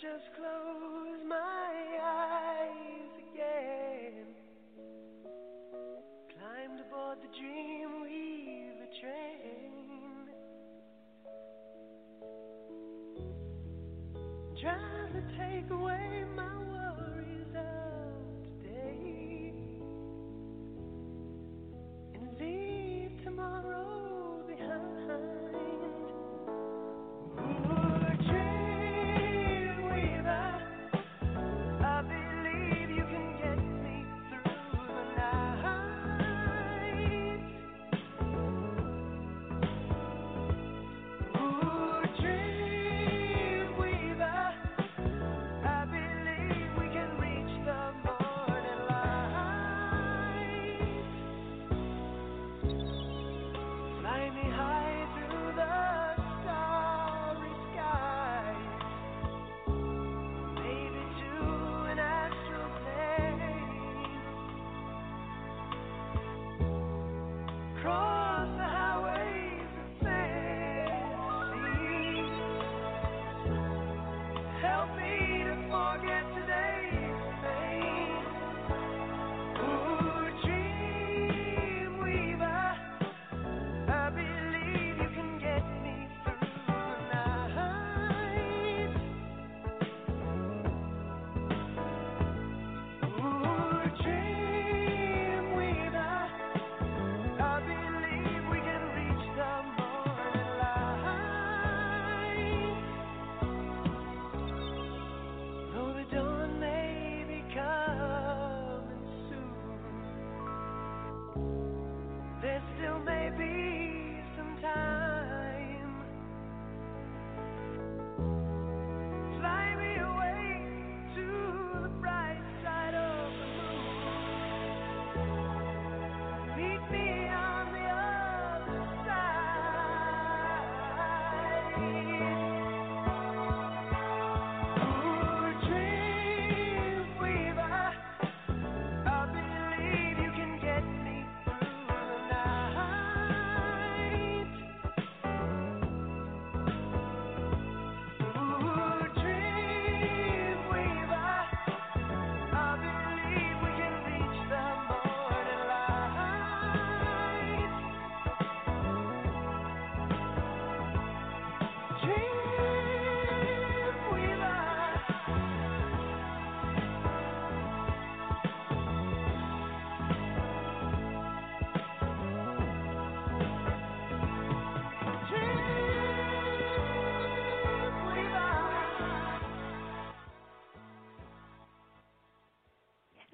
Just close my eyes again. Climbed aboard the Dreamweaver train. Try to take away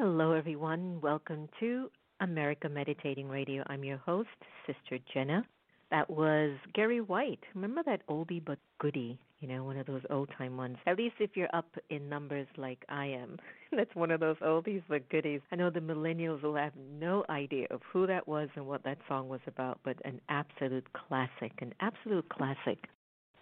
Hello, everyone. Welcome to America Meditating Radio. I'm your host, Sister Jenna. That was Gary Wright. Remember that oldie but goodie, you know, one of those old time ones. At least if you're up in numbers like I am, that's one of those oldies but goodies. I know the millennials will have no idea of who that was and what that song was about, but an absolute classic, an absolute classic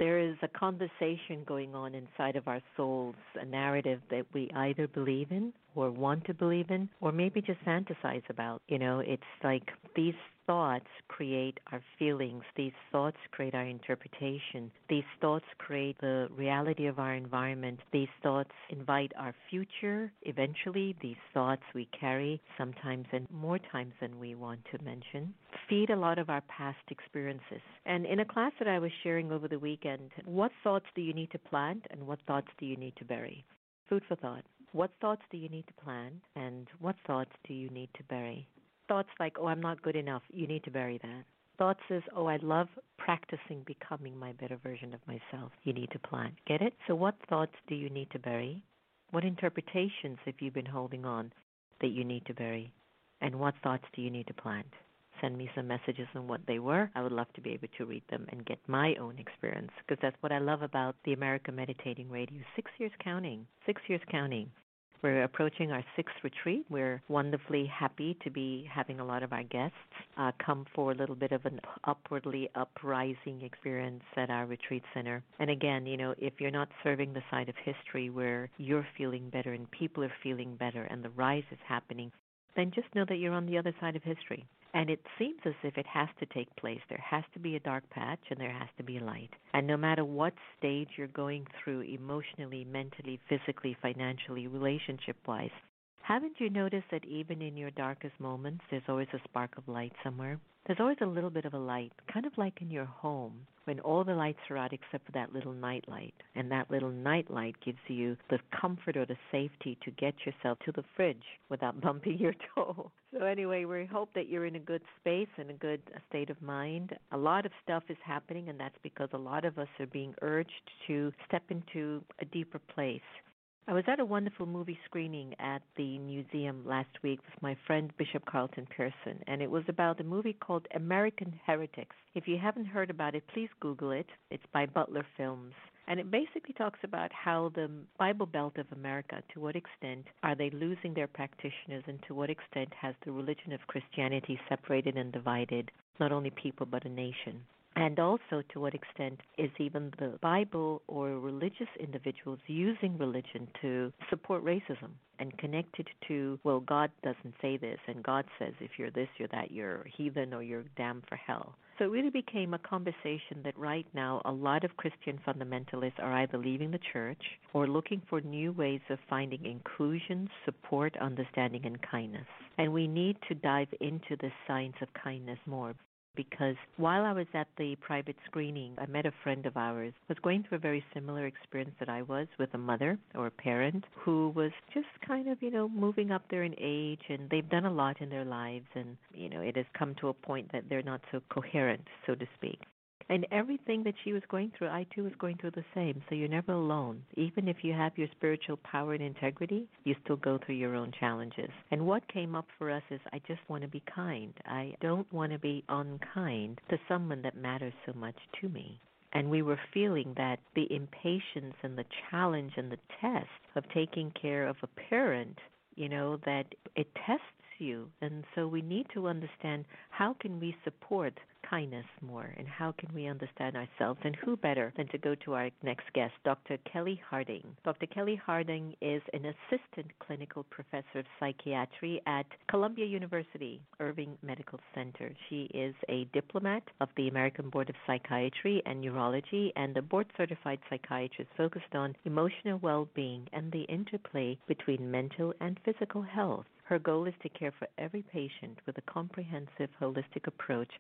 there is a conversation going on inside of our souls, a narrative that we either believe in or want to believe in, or maybe just fantasize about. You know, it's like these thoughts create our feelings, these thoughts create our interpretation, these thoughts create the reality of our environment, these thoughts invite our future eventually, these thoughts we carry sometimes and more times than we want to mention, feed a lot of our past experiences. And in a class that I was sharing over the weekend, what thoughts do you need to plant and what thoughts do you need to bury? Food for thought. What thoughts do you need to plant and what thoughts do you need to bury? Thoughts like, oh, I'm not good enough, you need to bury that. Thoughts is, oh, I love practicing becoming my better version of myself. You need to plant. Get it? So, what thoughts do you need to bury? What interpretations have you been holding on that you need to bury? And what thoughts do you need to plant? Send me some messages on what they were. I would love to be able to read them and get my own experience because that's what I love about the America Meditating Radio. Six years counting. Six years counting. We're approaching our sixth retreat. We're wonderfully happy to be having a lot of our guests uh, come for a little bit of an upwardly uprising experience at our retreat center. And again, you know, if you're not serving the side of history where you're feeling better and people are feeling better and the rise is happening, then just know that you're on the other side of history. And it seems as if it has to take place. There has to be a dark patch and there has to be a light. And no matter what stage you're going through emotionally, mentally, physically, financially, relationship wise, haven't you noticed that even in your darkest moments, there's always a spark of light somewhere? There's always a little bit of a light, kind of like in your home, when all the lights are out except for that little night light. And that little night light gives you the comfort or the safety to get yourself to the fridge without bumping your toe. So, anyway, we hope that you're in a good space and a good state of mind. A lot of stuff is happening, and that's because a lot of us are being urged to step into a deeper place I was at a wonderful movie screening at the museum last week with my friend Bishop Carlton Pearson, and it was about a movie called American Heretics. If you haven't heard about it, please Google it. It's by Butler Films. And it basically talks about how the Bible Belt of America, to what extent are they losing their practitioners, and to what extent has the religion of Christianity separated and divided not only people but a nation and also to what extent is even the Bible or religious individuals using religion to support racism and connect it to, well, God doesn't say this, and God says if you're this, you're that, you're heathen or you're damned for hell. So it really became a conversation that right now a lot of Christian fundamentalists are either leaving the church or looking for new ways of finding inclusion, support, understanding, and kindness. And we need to dive into the science of kindness more because while I was at the private screening, I met a friend of ours was going through a very similar experience that I was with a mother or a parent who was just kind of, you know, moving up there in age and they've done a lot in their lives and, you know, it has come to a point that they're not so coherent, so to speak. And everything that she was going through, I too was going through the same. So you're never alone. Even if you have your spiritual power and integrity, you still go through your own challenges. And what came up for us is I just want to be kind. I don't want to be unkind to someone that matters so much to me. And we were feeling that the impatience and the challenge and the test of taking care of a parent, you know, that it tests you. And so we need to understand how can we support kindness more and how can we understand ourselves and who better than to go to our next guest dr Kelli harding. Dr Kelli harding is an assistant clinical professor of psychiatry at columbia university irving medical center. She is a diplomat of the american board of psychiatry and neurology and a board certified psychiatrist focused on emotional well-being and the interplay between mental and physical health. Her goal is to care for every patient with a comprehensive, holistic approach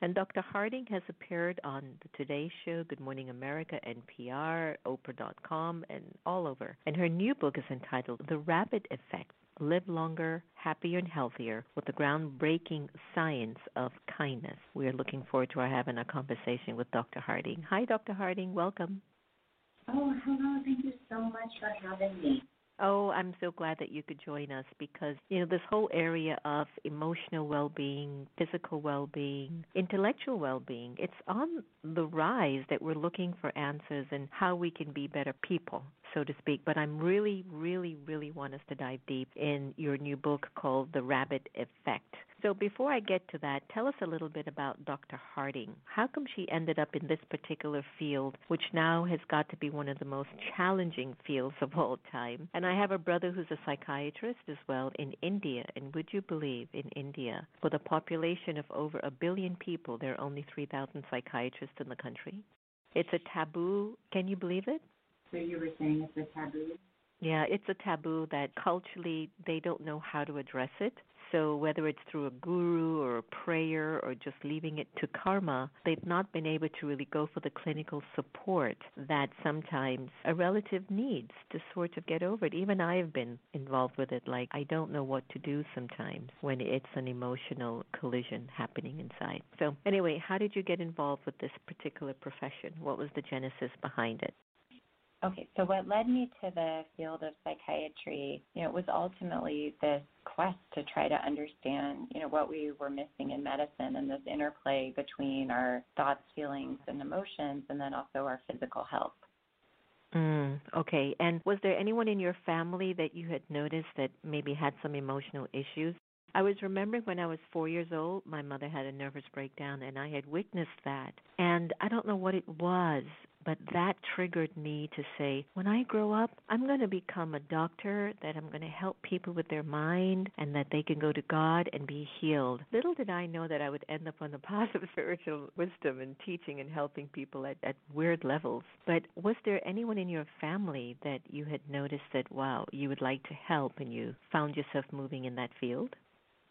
and Dr. Harding has appeared on the Today Show, Good Morning America, NPR, Oprah.com, and all over. And her new book is entitled The Rabbit Effect Live Longer, Happier, and Healthier with the Groundbreaking Science of Kindness. We are looking forward to our having a conversation with Dr. Harding. Hi, Dr. Harding. Welcome. Oh, hello. Thank you so much for having me. Oh, I'm so glad that you could join us because, you know, this whole area of emotional well being, physical well being, intellectual well being, it's on the rise that we're looking for answers and how we can be better people, so to speak. But I'm really, really, really want us to dive deep in your new book called The Rabbit Effect. So before I get to that, tell us a little bit about Dr. Harding. How come she ended up in this particular field, which now has got to be one of the most challenging fields of all time? And I have a brother who's a psychiatrist as well in India. And would you believe in India, for the population of over a billion people, there are only 3,000 psychiatrists in the country? It's a taboo. Can you believe it? So you were saying it's a taboo? Yeah, it's a taboo that culturally they don't know how to address it. So whether it's through a guru or a prayer or just leaving it to karma, they've not been able to really go for the clinical support that sometimes a relative needs to sort of get over it. Even I have been involved with it. Like I don't know what to do sometimes when it's an emotional collision happening inside. So anyway, how did you get involved with this particular profession? What was the genesis behind it? Okay, so what led me to the field of psychiatry, you know, was ultimately this quest to try to understand, you know, what we were missing in medicine and this interplay between our thoughts, feelings, and emotions, and then also our physical health. Mm, okay. And was there anyone in your family that you had noticed that maybe had some emotional issues? I was remembering when I was four years old, my mother had a nervous breakdown, and I had witnessed that. And I don't know what it was, but that triggered me to say, when I grow up, I'm going to become a doctor, that I'm going to help people with their mind, and that they can go to God and be healed. Little did I know that I would end up on the path of spiritual wisdom and teaching and helping people at, at weird levels. But was there anyone in your family that you had noticed that, wow, you would like to help and you found yourself moving in that field?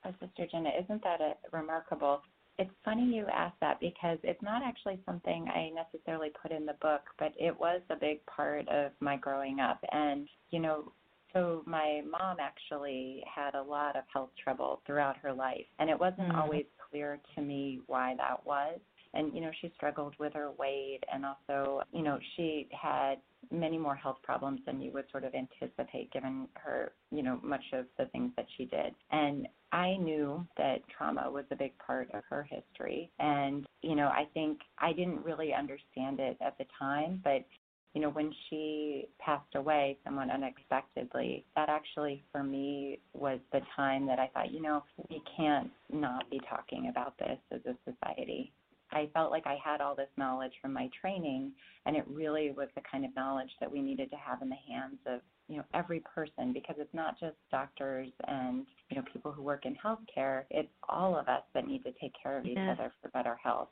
Oh, Sister Jenna, isn't that a remarkable? It's funny you ask that because it's not actually something I necessarily put in the book, but it was a big part of my growing up. And, you know, so my mom actually had a lot of health trouble throughout her life, and it wasn't mm-hmm. always clear to me why that was. And, you know, she struggled with her weight, and also, you know, she had many more health problems than you would sort of anticipate given her, you know, much of the things that she did. And I knew that trauma was a big part of her history. And, you know, I think I didn't really understand it at the time, but you know, when she passed away somewhat unexpectedly, that actually for me was the time that I thought, you know, we can't not be talking about this as a society. I felt like I had all this knowledge from my training, and it really was the kind of knowledge that we needed to have in the hands of you know every person because it's not just doctors and you know people who work in healthcare. It's all of us that need to take care of each yes. other for better health.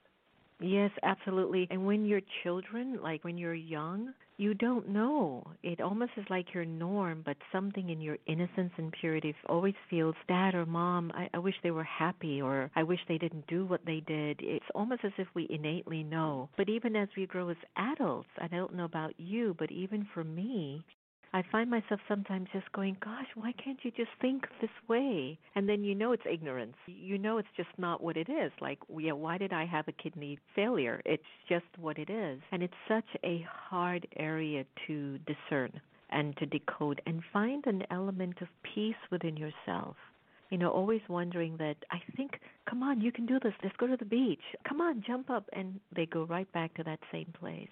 Yes, absolutely. And when you're children, like when you're young, you don't know. It almost is like your norm, but something in your innocence and purity always feels, Dad or Mom, I, I wish they were happy, or I wish they didn't do what they did. It's almost as if we innately know. But even as we grow as adults, I don't know about you, but even for me, I find myself sometimes just going, gosh, why can't you just think this way? And then you know it's ignorance. You know it's just not what it is. Like, yeah, why did I have a kidney failure? It's just what it is. And it's such a hard area to discern and to decode and find an element of peace within yourself you know, always wondering that I think, come on, you can do this. Let's go to the beach. Come on, jump up, and they go right back to that same place.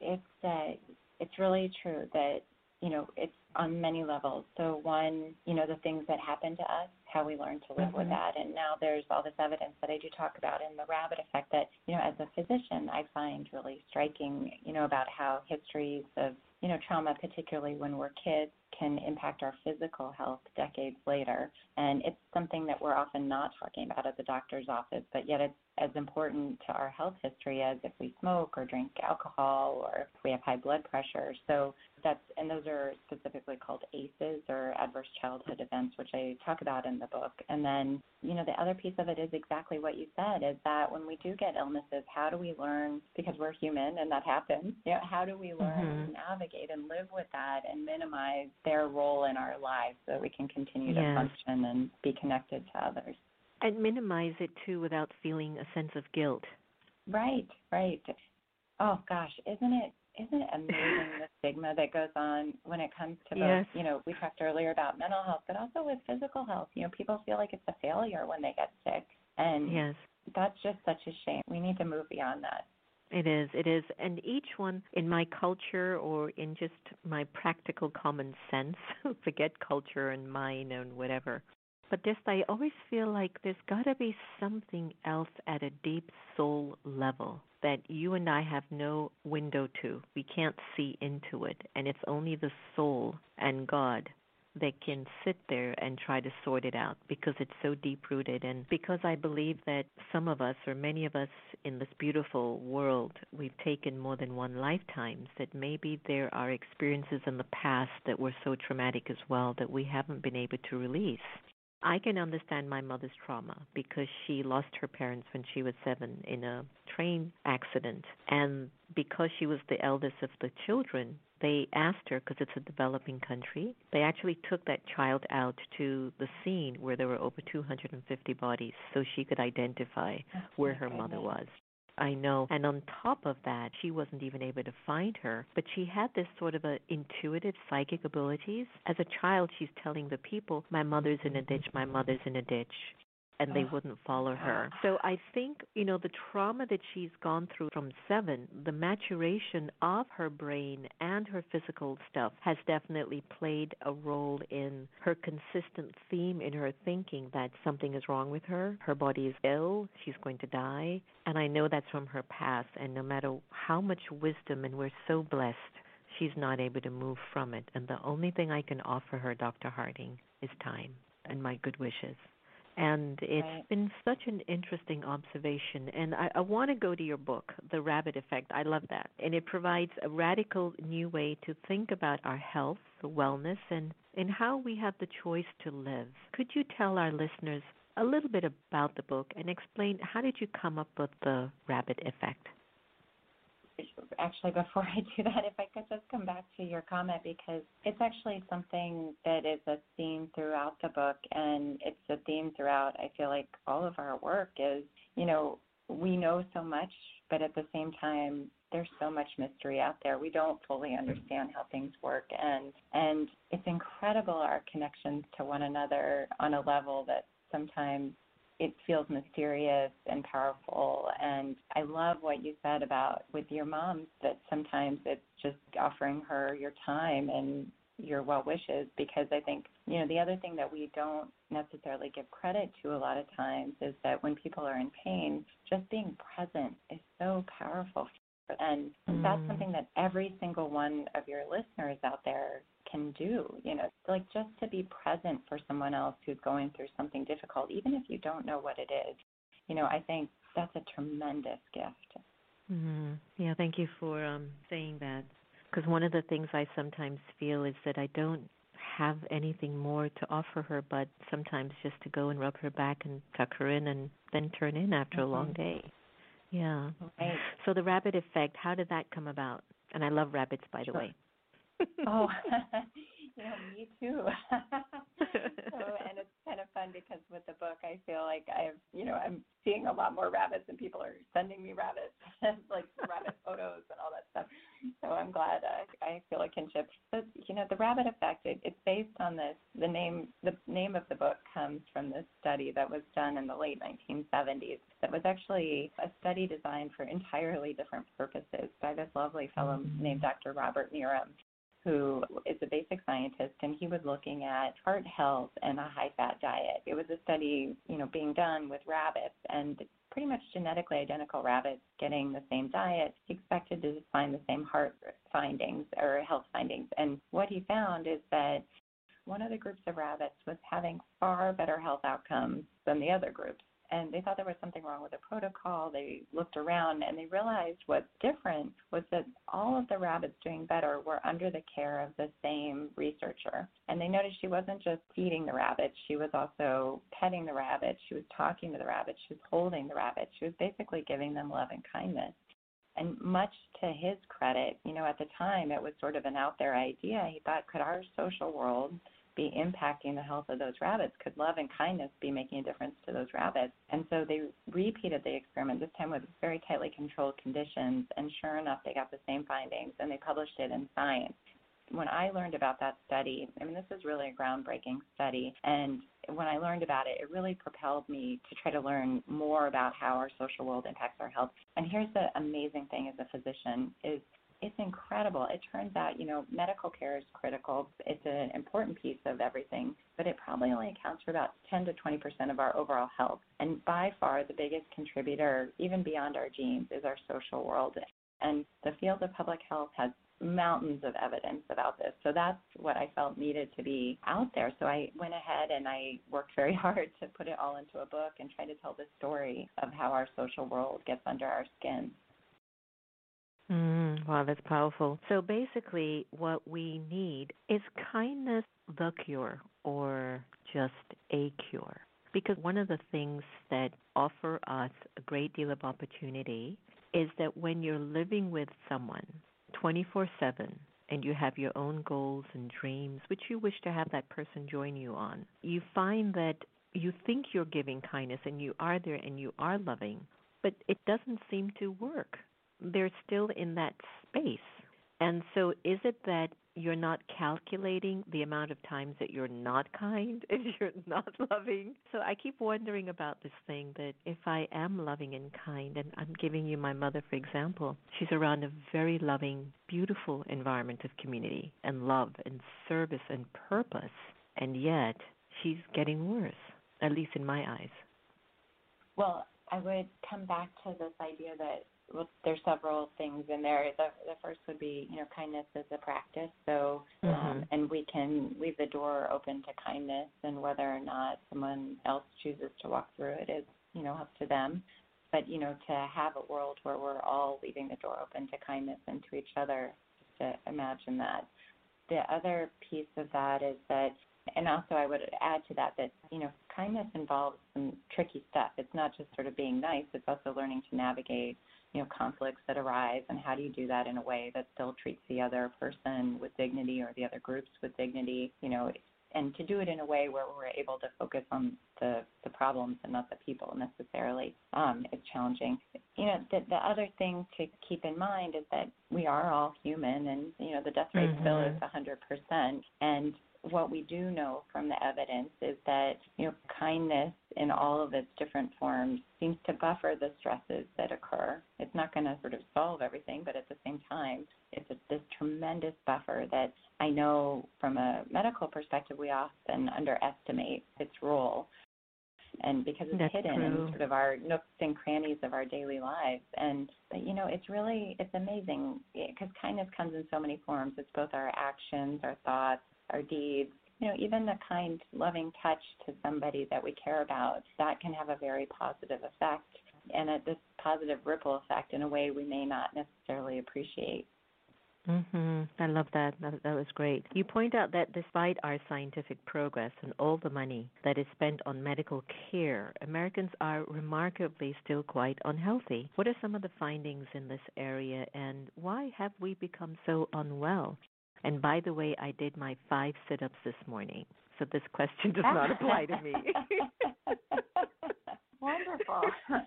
It's uh, it's really true that you know, it's on many levels. So one, you know, the things that happen to us, how we learn to live mm-hmm. with that. And now there's all this evidence that I do talk about in the rabbit effect that, you know, as a physician I find really striking, you know, about how histories of, you know, trauma, particularly when we're kids, can impact our physical health decades later. And it's something that we're often not talking about at the doctor's office, but yet it's as important to our health history as if we smoke or drink alcohol or if we have high blood pressure. So that's and those are specifically called ACEs or adverse childhood events, which I talk about in the book. And then, you know, the other piece of it is exactly what you said is that when we do get illnesses, how do we learn because we're human and that happens, you know, how do we learn mm-hmm. to navigate and live with that and minimize their role in our lives so that we can continue to function and be connected to others? And minimize it too without feeling a sense of guilt. Right, right. Oh gosh, isn't it isn't it amazing the stigma that goes on when it comes to both, Yes. you know, we talked earlier about mental health, but also with physical health. You know, people feel like it's a failure when they get sick. And Yes. that's just such a shame. We need to move beyond that. It is, it is. And each one in my culture or in just my practical common sense, forget culture and mine and whatever. But just I always feel like there's got to be something else at a deep soul level that you and I have no window to. We can't see into it. And it's only the soul and God that can sit there and try to sort it out because it's so deep rooted and because I believe that some of us or many of us in this beautiful world we've taken more than one lifetimes that maybe there are experiences in the past that were so traumatic as well that we haven't been able to release. I can understand my mother's trauma because she lost her parents when she was seven in a train accident. And because she was the eldest of the children, they asked her, because it's a developing country, they actually took that child out to the scene where there were over 250 bodies so she could identify oh, where her mother was. I know. And on top of that, she wasn't even able to find her, but she had this sort of a intuitive psychic abilities. As a child, she's telling the people, "My mother's in a ditch. My mother's in a ditch." And they wouldn't follow her. So I think, you know, the trauma that she's gone through from seven, the maturation of her brain and her physical stuff has definitely played a role in her consistent theme in her thinking that something is wrong with her. Her body is ill. She's going to die. And I know that's from her past. And no matter how much wisdom, and we're so blessed, she's not able to move from it. And the only thing I can offer her, Dr. Harding, is time and my good wishes. And it's Right. been such an interesting observation. And I, I want to go to your book, The Rabbit Effect. I love that. And it provides a radical new way to think about our health, wellness, and, and how we have the choice to live. Could you tell our listeners a little bit about the book and explain how did you come up with the rabbit effect? Actually before I do that, if I could just come back to your comment because it's actually something that is a theme throughout the book and it's a theme throughout I feel like all of our work is, you know, we know so much, but at the same time there's so much mystery out there. We don't fully understand how things work and and it's incredible our connections to one another on a level that sometimes it feels mysterious and powerful and i love what you said about with your mom that sometimes it's just offering her your time and your well wishes because i think you know the other thing that we don't necessarily give credit to a lot of times is that when people are in pain just being present is so powerful and that's Mm. something that every single one of your listeners out there can do you know like just to be present for someone else who's going through something difficult even if you don't know what it is you know i think that's a tremendous gift Mm-hmm. Yeah, thank you for um, saying that. Because one of the things I sometimes feel is that I don't have anything more to offer her, but sometimes just to go and rub her back and tuck her in and then turn in after a long Mhm. day. Yeah. right So the rabbit effect, how did that come about? And I love rabbits, by the way. Oh. You know me too. So and it's kind of fun because with the book i feel like i've you know i'm seeing a lot more rabbits and people are sending me rabbits like rabbit photos and all that stuff. So i'm glad uh, i feel a kinship. So you know the rabbit effect it, it's based on this the name the name of the book comes from this study that was done in the late 1970s that was actually a study designed for entirely different purposes by this lovely fellow named dr robert Nerem who is a basic scientist and he was looking at heart health and a high fat diet. It was a study, you know, being done with rabbits and pretty much genetically identical rabbits getting the same diet. He expected to find the same heart findings or health findings. And what he found is that one of the groups of rabbits was having far better health outcomes than the other groups and they thought there was something wrong with the protocol. They looked around and they realized what's different was that all of the rabbits doing better were under the care of the same researcher. And they noticed she wasn't just feeding the rabbits, she was also petting the rabbits, she was talking to the rabbits, she was holding the rabbits, she was basically giving them love and kindness. And much to his credit, you know, at the time it was sort of an out there idea. He thought, could our social world be impacting the health of those rabbits? Could love and kindness be making a difference to those rabbits? And so they repeated the experiment, this time with very tightly controlled conditions, and sure enough, they got the same findings, and they published it in Science. When I learned about that study, I mean, this is really a groundbreaking study, and when I learned about it, it really propelled me to try to learn more about how our social world impacts our health. And here's the amazing thing as a physician is it's incredible. It turns out, you know, medical care is critical. It's an important piece of everything, but it probably only accounts for about 10 to 20 percent of our overall health. And by far, the biggest contributor, even beyond our genes, is our social world. And the field of public health has mountains of evidence about this. So that's what I felt needed to be out there. So I went ahead and I worked very hard to put it all into a book and try to tell the story of how our social world gets under our skin. Mm, wow, that's powerful. So basically, what we need is kindness the cure or just a cure? Because one of the things that offer us a great deal of opportunity is that when you're living with someone 24 7 and you have your own goals and dreams, which you wish to have that person join you on, you find that you think you're giving kindness and you are there and you are loving, but it doesn't seem to work they're still in that space. And so, is it that you're not calculating the amount of times that you're not kind, if you're not loving? So, I keep wondering about this thing that if I am loving and kind, and I'm giving you my mother, for example, she's around a very loving, beautiful environment of community and love and service and purpose, and yet she's getting worse, at least in my eyes. Well, I would come back to this idea that well, there's several things in there. The the first would be you know kindness is a practice. So um, mm-hmm. um, and we can leave the door open to kindness, and whether or not someone else chooses to walk through it is you know up to them. But you know to have a world where we're all leaving the door open to kindness and to each other, just to imagine that. The other piece of that is that and also I would add to that that you know kindness involves some tricky stuff. It's not just sort of being nice; it's also learning to navigate you know conflicts that arise and how do you do that in a way that still treats the other person with dignity or the other groups with dignity you know and to do it in a way where we're able to focus on the the problems and not the people necessarily um, is challenging. You know, the, the other thing to keep in mind is that we are all human, and you know the death rate mm-hmm. still is 100%, and what we do know from the evidence is that you know kindness in all of its different forms seems to buffer the stresses that occur. It's not going to sort of solve everything, but at the same time, it's a, this tremendous buffer that I know from a medical perspective we often underestimate its role. And because it's That's hidden true. in sort of our nooks and crannies of our daily lives, and but you know it's really it's amazing because kindness comes in so many forms. It's both our actions, our thoughts, our deeds, you know, even the kind, loving touch to somebody that we care about, that can have a very positive effect and a, this positive ripple effect in a way we may not necessarily appreciate. Mhm. I love that. that. That was great. You point out that despite our scientific progress and all the money that is spent on medical care, Americans are remarkably still quite unhealthy. What are some of the findings in this area and why have we become so unwell? And by the way, I did my five sit ups this morning. So this question does not apply to me. Wonderful.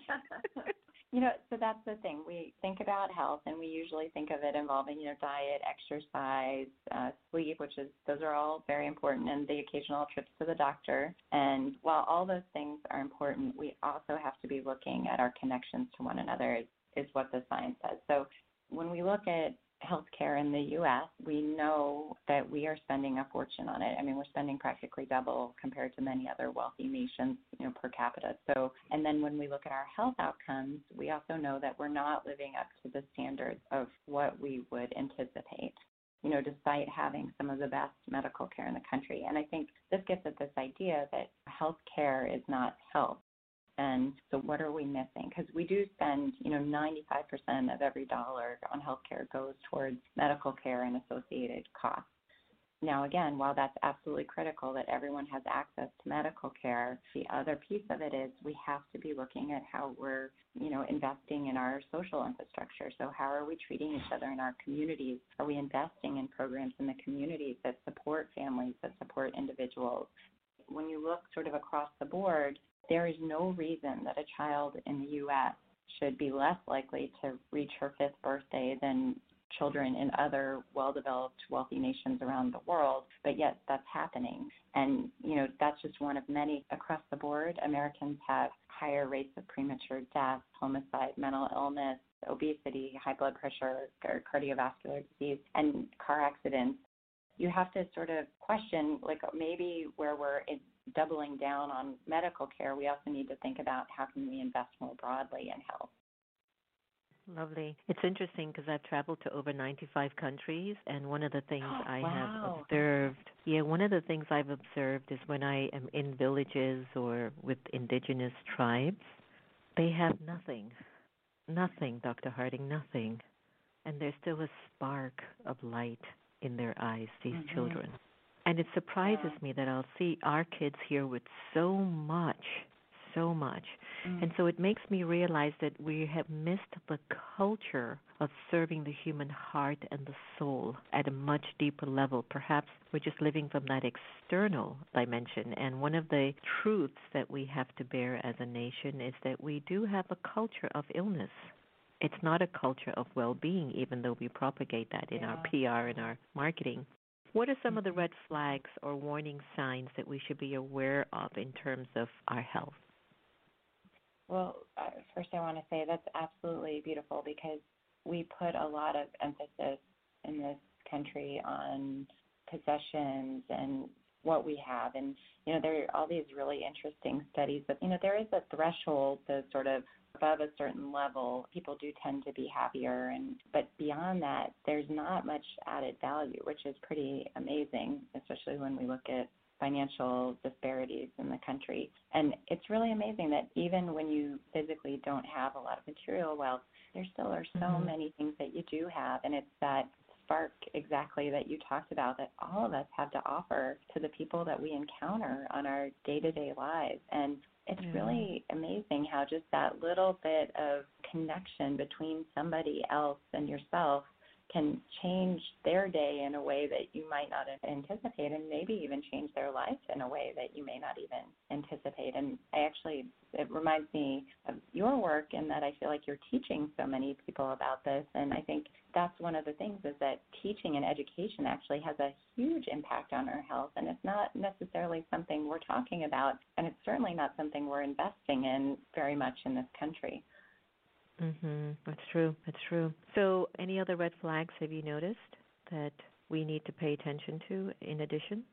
you know, so that's the thing. We think about health, and we usually think of it involving, you know, diet, exercise, uh, sleep, which is those are all very important, and the occasional trips to the doctor. And while all those things are important, we also have to be looking at our connections to one another. Is, is what the science says. So when we look at healthcare in the U.S., we know that we are spending a fortune on it. I mean, we're spending practically double compared to many other wealthy nations, you know, per capita. So, and then when we look at our health outcomes, we also know that we're not living up to the standards of what we would anticipate. You know, despite having some of the best medical care in the country. And I think this gets at this idea that health care is not health and so what are we missing? Because we do spend, you know, 95% of every dollar on healthcare goes towards medical care and associated costs. Now, again, while that's absolutely critical that everyone has access to medical care, the other piece of it is we have to be looking at how we're, you know, investing in our social infrastructure. So, how are we treating each other in our communities? Are we investing in programs in the communities that support families, that support individuals? When you look sort of across the board, there is no reason that a child in the U.S. should be less likely to reach her fifth birthday than children in other well developed, wealthy nations around the world, but yet that's happening. And, you know, that's just one of many across the board. Americans have higher rates of premature death, homicide, mental illness, obesity, high blood pressure, cardiovascular disease, and car accidents. You have to sort of question, like, maybe where we're doubling down on medical care, we also need to think about how can we invest more broadly in health. Lovely. It's interesting because I've traveled to over 95 countries, and one of the things oh, I wow. have observed, yeah, one of the things I've observed is when I am in villages or with indigenous tribes, they have nothing. Nothing, Dr. Harding, nothing. And there's still a spark of light in their eyes, these mm-hmm. children. And it surprises me that I'll see our kids here with so much so much. Mm. And so it makes me realize that we have missed the culture of serving the human heart and the soul at a much deeper level. Perhaps we're just living from that external dimension. And one of the truths that we have to bear as a nation is that we do have a culture of illness. It's not a culture of well being, even though we propagate that in yeah. our PR and our marketing. What are some of the red flags or warning signs that we should be aware of in terms of our health? Well, uh, first I want to say that's absolutely beautiful because we put a lot of emphasis in this country on possessions and what we have and you know there are all these really interesting studies but you know there is a threshold to sort of above a certain level people do tend to be happier and but beyond that there's not much added value which is pretty amazing especially when we look at financial disparities in the country. And it's really amazing that even when you physically don't have a lot of material wealth, there still are so mm-hmm. many things that you do have. And it's that spark exactly that you talked about that all of us have to offer to the people that we encounter on our day to day lives. And it's yeah. really amazing how just that little bit of connection between somebody else and yourself can change their day in a way that you might not anticipate and maybe even change their life in a way that you may not even anticipate. And I actually, it reminds me of your work in that I feel like you're teaching so many people about this. And I think that's one of the things is that teaching and education actually has a huge impact on our health. And it's not necessarily something we're talking about. And it's certainly not something we're investing in very much in this country. Mhm. That's true. That's true. So, any other red flags have you noticed that we need to pay attention to in addition?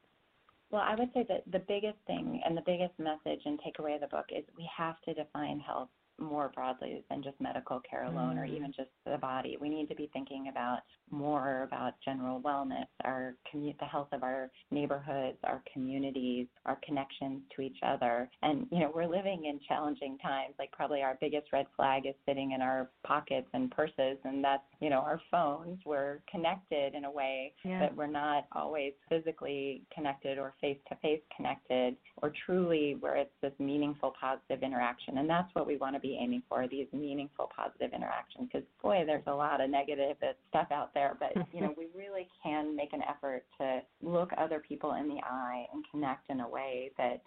Well, I would say that the biggest thing and the biggest message and takeaway of the book is we have to define health more broadly than just medical care alone mm. or even just the body. We need to be thinking about more about general wellness, our commu- the health of our neighborhoods, our communities, our connections to each other. And you know, we're living in challenging times. Like probably our biggest red flag is sitting in our pockets and purses and that's, you know, our phones. We're connected in a way yeah. that we're not always physically connected or face to face connected or truly where it's this meaningful positive interaction. And that's what we want to be aiming for, these meaningful positive interactions because boy, there's a lot of negative stuff out there but you know, we really can make an effort to look other people in the eye and connect in a way that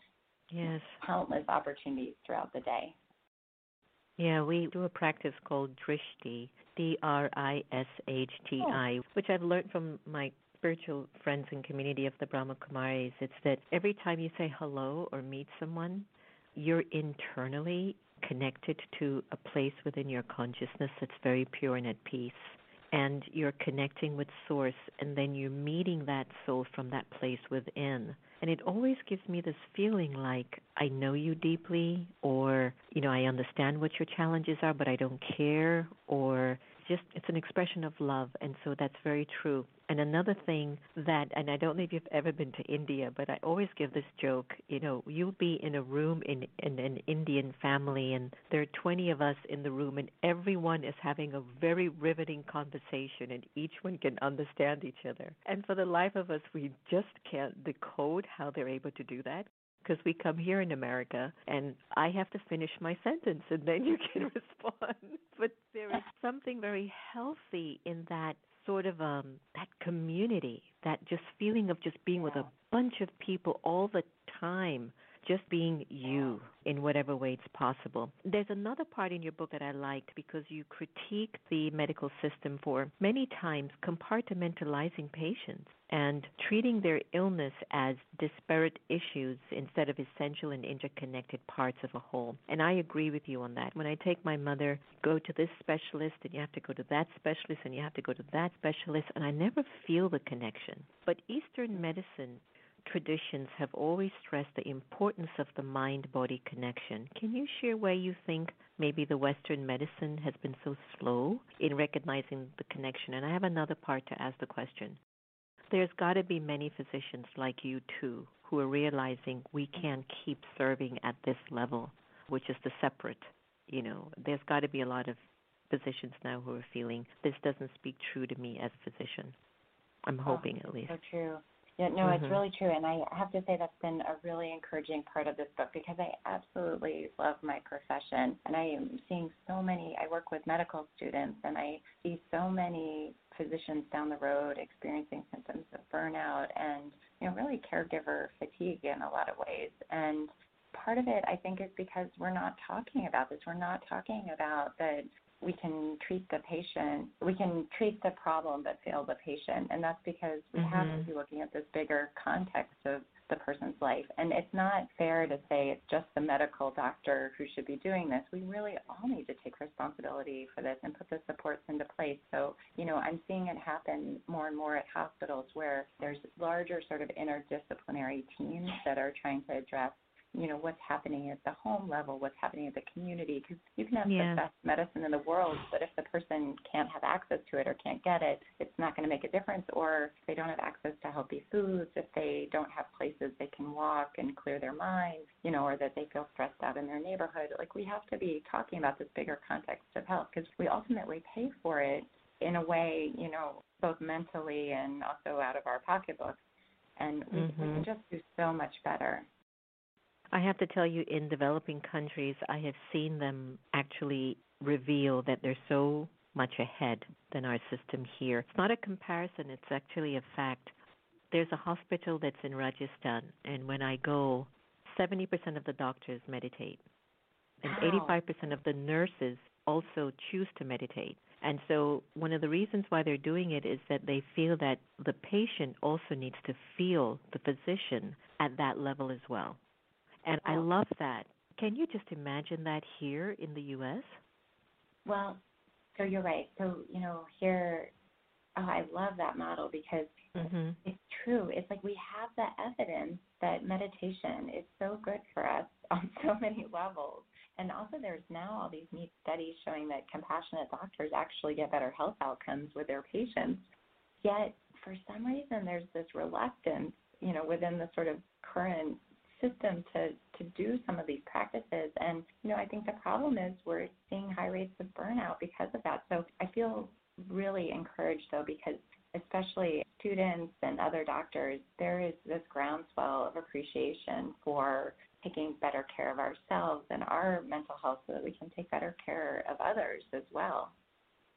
yes, countless opportunities throughout the day. Yeah, we do a practice called Drishti, D R I S H T I, oh. which I've learned from my spiritual friends and community of the Brahma Kumaris. It's that every time you say hello or meet someone, you're internally connected to a place within your consciousness that's very pure and at peace. And you're connecting with source and then you're meeting that soul from that place within. And it always gives me this feeling like i know you deeply or you know i understand what your challenges are but i don't care or just it's an expression of love. And so that's very true and another thing that and i don't know if you've ever been to india but i always give this joke you know you'll be in a room in in an indian family and there are 20 of us in the room and everyone is having a very riveting conversation and each one can understand each other and for the life of us we just can't decode how they're able to do that because we come here in America and I have to finish my sentence and then you can respond. But there is something very healthy in that sort of um that community, that just feeling of just being with a bunch of people all the time just being you in whatever way it's possible. There's another part in your book that I liked because you critique the medical system for many times compartmentalizing patients and treating their illness as disparate issues instead of essential and interconnected parts of a whole. And I agree with you on that. When I take my mother, go to this specialist and you have to go to that specialist and you have to go to that specialist and I never feel the connection. But Eastern medicine traditions have always stressed the importance of the mind body connection. Can you share where you think maybe the Western medicine has been so slow in recognizing the connection? And I have another part to ask the question. There's got to be many physicians like you too who are realizing we can't keep serving at this level, which is the separate. You know, there's got to be a lot of physicians now who are feeling this doesn't speak true to me as a physician. I'm ah, hoping oh, at least. So true. Yeah, no, mm-hmm. it's really true, and I have to say that's been a really encouraging part of this book because I absolutely love my profession, and I am seeing so many. I work with medical students, and I see so many physicians down the road experiencing symptoms of burnout and you know really caregiver fatigue in a lot of ways, and part of it I think is because we're not talking about this. We're not talking about that we can treat the patient, we can treat the problem but fail the patient. And that's because we mm-hmm. have to be looking at this bigger context of the person's life. And it's not fair to say it's just the medical doctor who should be doing this. We really all need to take responsibility for this and put the supports into place. So, you know, I'm seeing it happen more and more at hospitals where there's larger sort of interdisciplinary teams that are trying to address you know what's happening at the home level, what's happening at the community. Because you can have yeah. the best medicine in the world, but if the person can't have access to it or can't get it, it's not going to make a difference. Or if they don't have access to healthy foods, if they don't have places they can walk and clear their minds, you know, or that they feel stressed out in their neighborhood. Like we have to be talking about this bigger context of health because we ultimately pay for it in a way, you know, both mentally and also out of our pocketbooks. And we, mm-hmm. we can just do so much better. I have to tell you, in developing countries, I have seen them actually reveal that they're so much ahead than our system here. It's not a comparison, it's actually a fact. There's a hospital that's in Rajasthan, and when I go, 70% of the doctors meditate, and wow. 85% of the nurses also choose to meditate. And so, one of the reasons why they're doing it is that they feel that the patient also needs to feel the physician at that level as well. And I love that. Can you just imagine that here in the U.S.? Well, so you're right. So, you know, here, oh, I love that model because mm-hmm. it's true. It's like we have the evidence that meditation is so good for us on so many levels. And also, there's now all these neat studies showing that compassionate doctors actually get better health outcomes with their patients. Yet, for some reason, there's this reluctance, you know, within the sort of current system to to do some of these practices and you know i think the problem is we're seeing high rates of burnout because of that so i feel really encouraged though because especially students and other doctors there is this groundswell of appreciation for taking better care of ourselves and our mental health so that we can take better care of others as well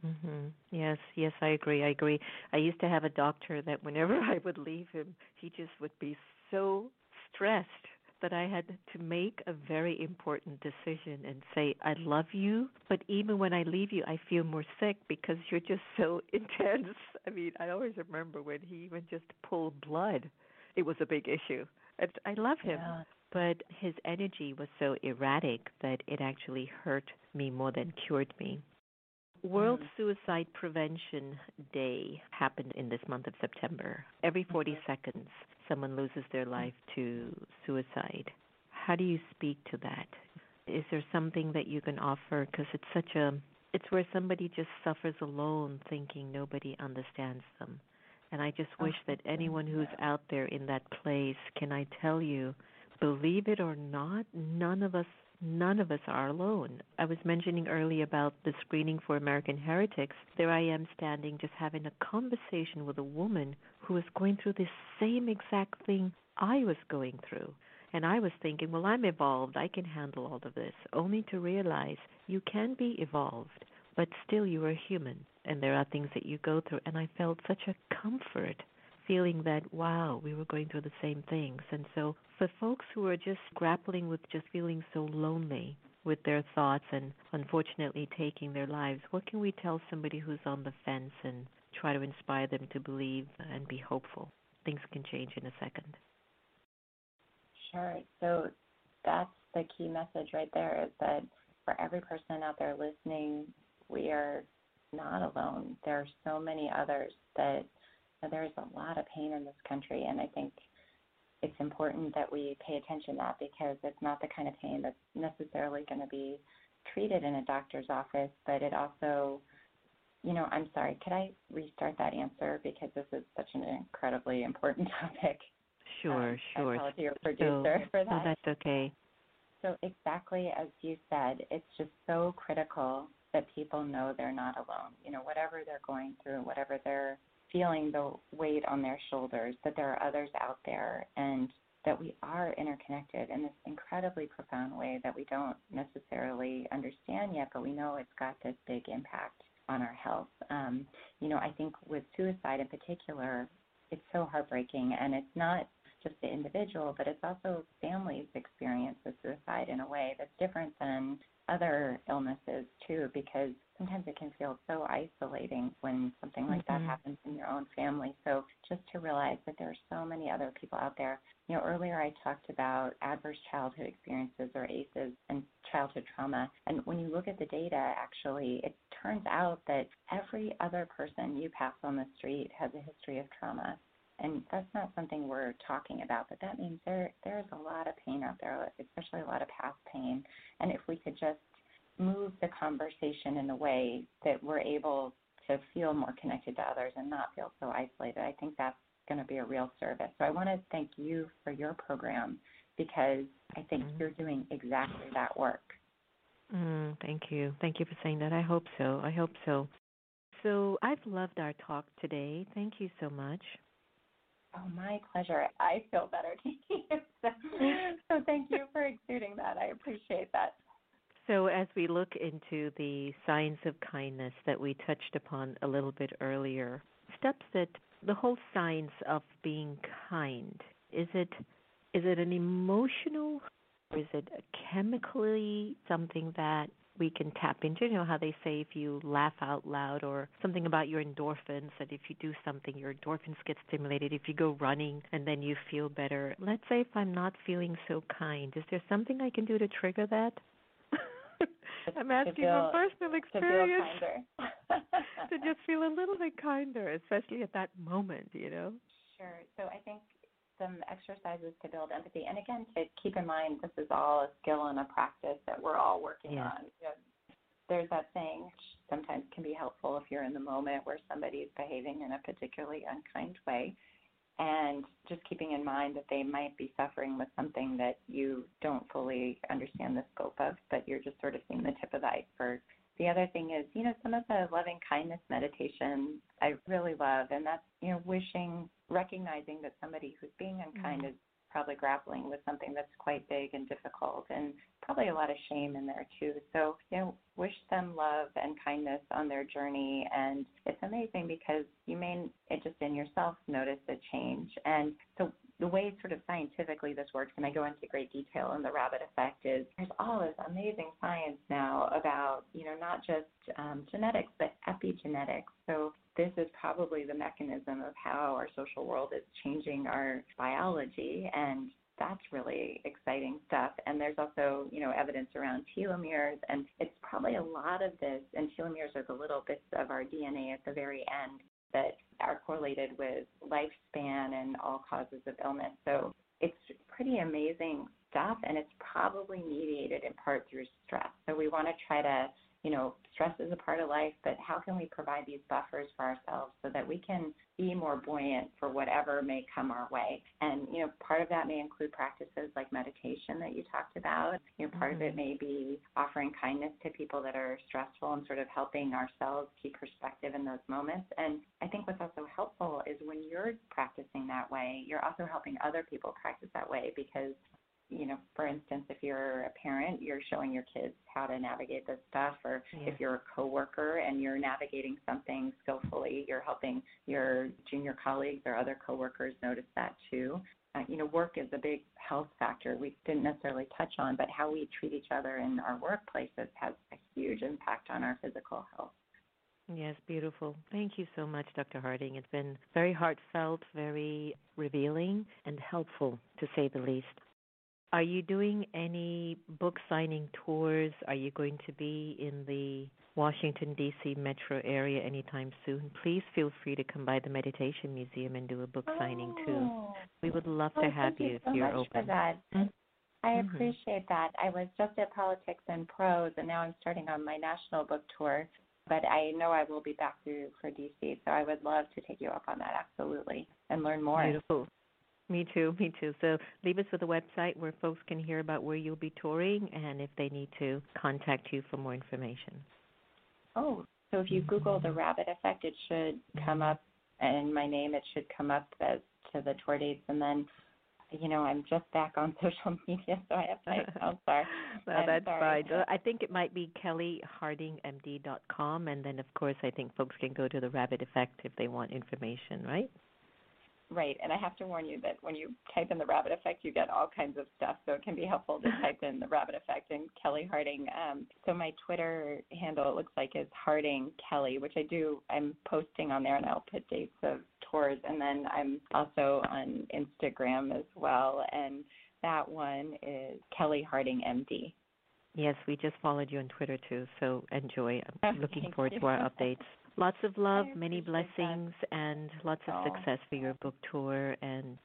Mhm. Yes, yes, I agree. I agree. I used to have a doctor that whenever I would leave him, he just would be so stressed that I had to make a very important decision and say, I love you, but even when I leave you, I feel more sick because you're just so intense. I mean, I always remember when he even just pulled blood, it was a big issue. And I love him. Yeah. But his energy was so erratic that it actually hurt me more than cured me. World mm. Suicide Prevention Day happened in this month of September. Every 40 mm-hmm. seconds, someone loses their life to suicide. How do you speak to that? Is there something that you can offer? Because it's such a it's where somebody just suffers alone thinking nobody understands them. And I just wish that anyone who's out there in that place, can I tell you, believe it or not, none of us none of us are alone. I was mentioning earlier about the screening for American Heretics. There I am standing just having a conversation with a woman who was going through the same exact thing I was going through. And I was thinking, well, I'm evolved. I can handle all of this. Only to realize you can be evolved, but still you are human. And there are things that you go through. And I felt such a comfort feeling that, wow, we were going through the same things. And so for folks who are just grappling with just feeling so lonely with their thoughts and unfortunately taking their lives, what can we tell somebody who's on the fence and try to inspire them to believe and be hopeful? Things can change in a second. Sure. So that's the key message right there is that for every person out there listening, we are not alone. There are so many others that there's a lot of pain in this country, and I think it's important that we pay attention to that because it's not the kind of pain that's necessarily going to be treated in a doctor's office, but it also, you know, I'm sorry, could I restart that answer because this is such an incredibly important topic. Sure, um, sure. I apologize to your producer so, for that. Oh, that's okay. So exactly as you said, it's just so critical that people know they're not alone. You know, whatever they're going through, whatever they're feeling the weight on their shoulders, that there are others out there and that we are interconnected in this incredibly profound way that we don't necessarily understand yet, but we know it's got this big impact on our health. Um, you know, I think with suicide in particular, it's so heartbreaking, and it's not just the individual, but it's also families' experience with suicide in a way that's different than other illnesses too, because sometimes it can feel so isolating when something like mm-hmm. that happens in your own family. So just to realize that there are so many other people out there. You know, earlier I talked about adverse childhood experiences or ACEs and childhood trauma. And when you look at the data, actually, it turns out that every other person you pass on the street has a history of trauma and that's not something we're talking about, but that means there there's a lot of pain out there, especially a lot of past pain. And if we could just move the conversation in a way that we're able to feel more connected to others and not feel so isolated, I think that's going to be a real service. So I want to thank you for your program because I think mm-hmm. you're doing exactly that work. Mm, thank you. Thank you for saying that. I hope so. I hope so. So I've loved our talk today. Thank you so much. Oh, my pleasure. I feel better taking it. So, so thank you for exuding that. I appreciate that. So, as we look into the signs of kindness that we touched upon a little bit earlier, steps that the whole science of being kind is it is it an emotional or is it a chemically something that we can tap into. You know how they say if you laugh out loud or something about your endorphins, that if you do something, your endorphins get stimulated. If you go running and then you feel better. Let's say if I'm not feeling so kind, is there something I can do to trigger that? I'm asking feel, from personal experience. To, to just feel a little bit kinder, especially at that moment, you know? Sure. So I think some exercises to build empathy. And again, to keep in mind, this is all a skill and a practice that we're all working yeah. on. You know, there's that saying, which sometimes can be helpful if you're in the moment where somebody is behaving in a particularly unkind way. And just keeping in mind that they might be suffering with something that you don't fully understand the scope of, but you're just sort of seeing the tip of the iceberg. The other thing is, you know, some of the loving kindness meditation I really love, and that's, you know, wishing recognizing that somebody who's being unkind mm-hmm. is probably grappling with something that's quite big and difficult and probably a lot of shame in there too. So, you know, wish them love and kindness on their journey and it's amazing because you may it just in yourself notice a change. And so the way sort of scientifically this works, and I go into great detail in the rabbit effect, is there's all this amazing science now about, you know, not just um, genetics, but epigenetics. So this is probably the mechanism of how our social world is changing our biology and that's really exciting stuff. And there's also, you know, evidence around telomeres, and it's probably a lot of this. And telomeres are the little bits of our DNA at the very end that are correlated with lifespan and all causes of illness. So it's pretty amazing stuff, and it's probably mediated in part through stress. So we want to try to you know, stress is a part of life, but how can we provide these buffers for ourselves so that we can be more buoyant for whatever may come our way? And, you know, part of that may include practices like meditation that you talked about. You know, part mm-hmm. of it mm-hmm. may be offering kindness to people that are stressful and sort of helping ourselves keep perspective in those moments. And I think what's also helpful is when you're practicing that way, you're also helping other people practice that way because you know, for instance, if you're a parent, you're showing your kids how to navigate this stuff, or yeah. if you're a coworker and you're navigating something skillfully, you're helping your junior colleagues or other coworkers notice that too. Uh, you know, work is a big health factor we didn't necessarily touch on, but how we treat each other in our workplaces has a huge impact on our physical health. Yes, beautiful. Thank you so much, Dr. Harding. It's been very heartfelt, very revealing, and helpful, to say the least. Are you doing any book signing tours? Are you going to be in the Washington, D.C. metro area anytime soon? Please feel free to come by the Meditation Museum and do a book oh, signing too. We would love oh, to have you, you if so you're much open. For that. Mm-hmm. I appreciate that. I was just at Politics and Prose, and now I'm starting on my national book tour. But I know I will be back to for DC, so I would love to take you up on that absolutely and learn more. Beautiful. Me too, me too. So leave us with a website where folks can hear about where you'll be touring and if they need to contact you for more information. Oh, so if you Google the Rabbit Effect, it should come up, and my name, it should come up as to the tour dates, and then. You know, I'm just back on social media, so I have to. I'm sorry. no, I'm that's sorry. fine. I think it might be kellihardingmd.com, and then of course I think folks can go to the Rabbit Effect if they want information, right? Right, and I have to warn you that when you type in the rabbit effect, you get all kinds of stuff. So it can be helpful to type in the rabbit effect and Kelli Harding. Um, so my Twitter handle it looks like is Harding Kelli, which I do. I'm posting on there, and I'll put dates of tours. And then I'm also on Instagram as well, and that one is Kelli Harding MD. Yes, we just followed you on Twitter too, so enjoy. I'm oh, looking forward to our updates. Lots of love, many blessings, that. and lots of oh. success for your book tour and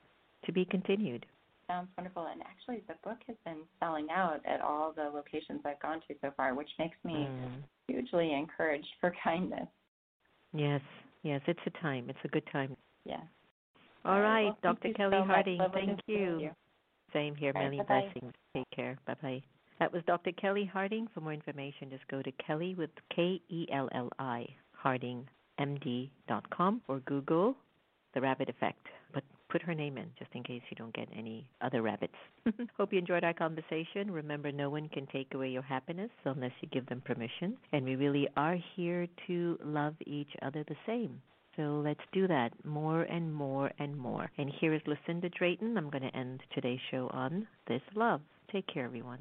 to be continued. Sounds wonderful. And actually, the book has been selling out at all the locations I've gone to so far, which makes me mm. hugely encouraged for kindness. Yes, yes, it's a time. It's a good time. Yes. All right, well, Dr. Kelli so Harding, thank you. you. Same here. Many blessings. Take care. Bye bye. That was Dr. Kelli Harding. For more information, just go to Kelli with K E L L I Harding md.com or Google the rabbit effect. But put her name in just in case you don't get any other rabbits. Hope you enjoyed our conversation. Remember, no one can take away your happiness unless you give them permission. And we really are here to love each other the same. So let's do that more and more and more. And here is Lucinda Drayton. I'm going to end today's show on this love. Take care, everyone.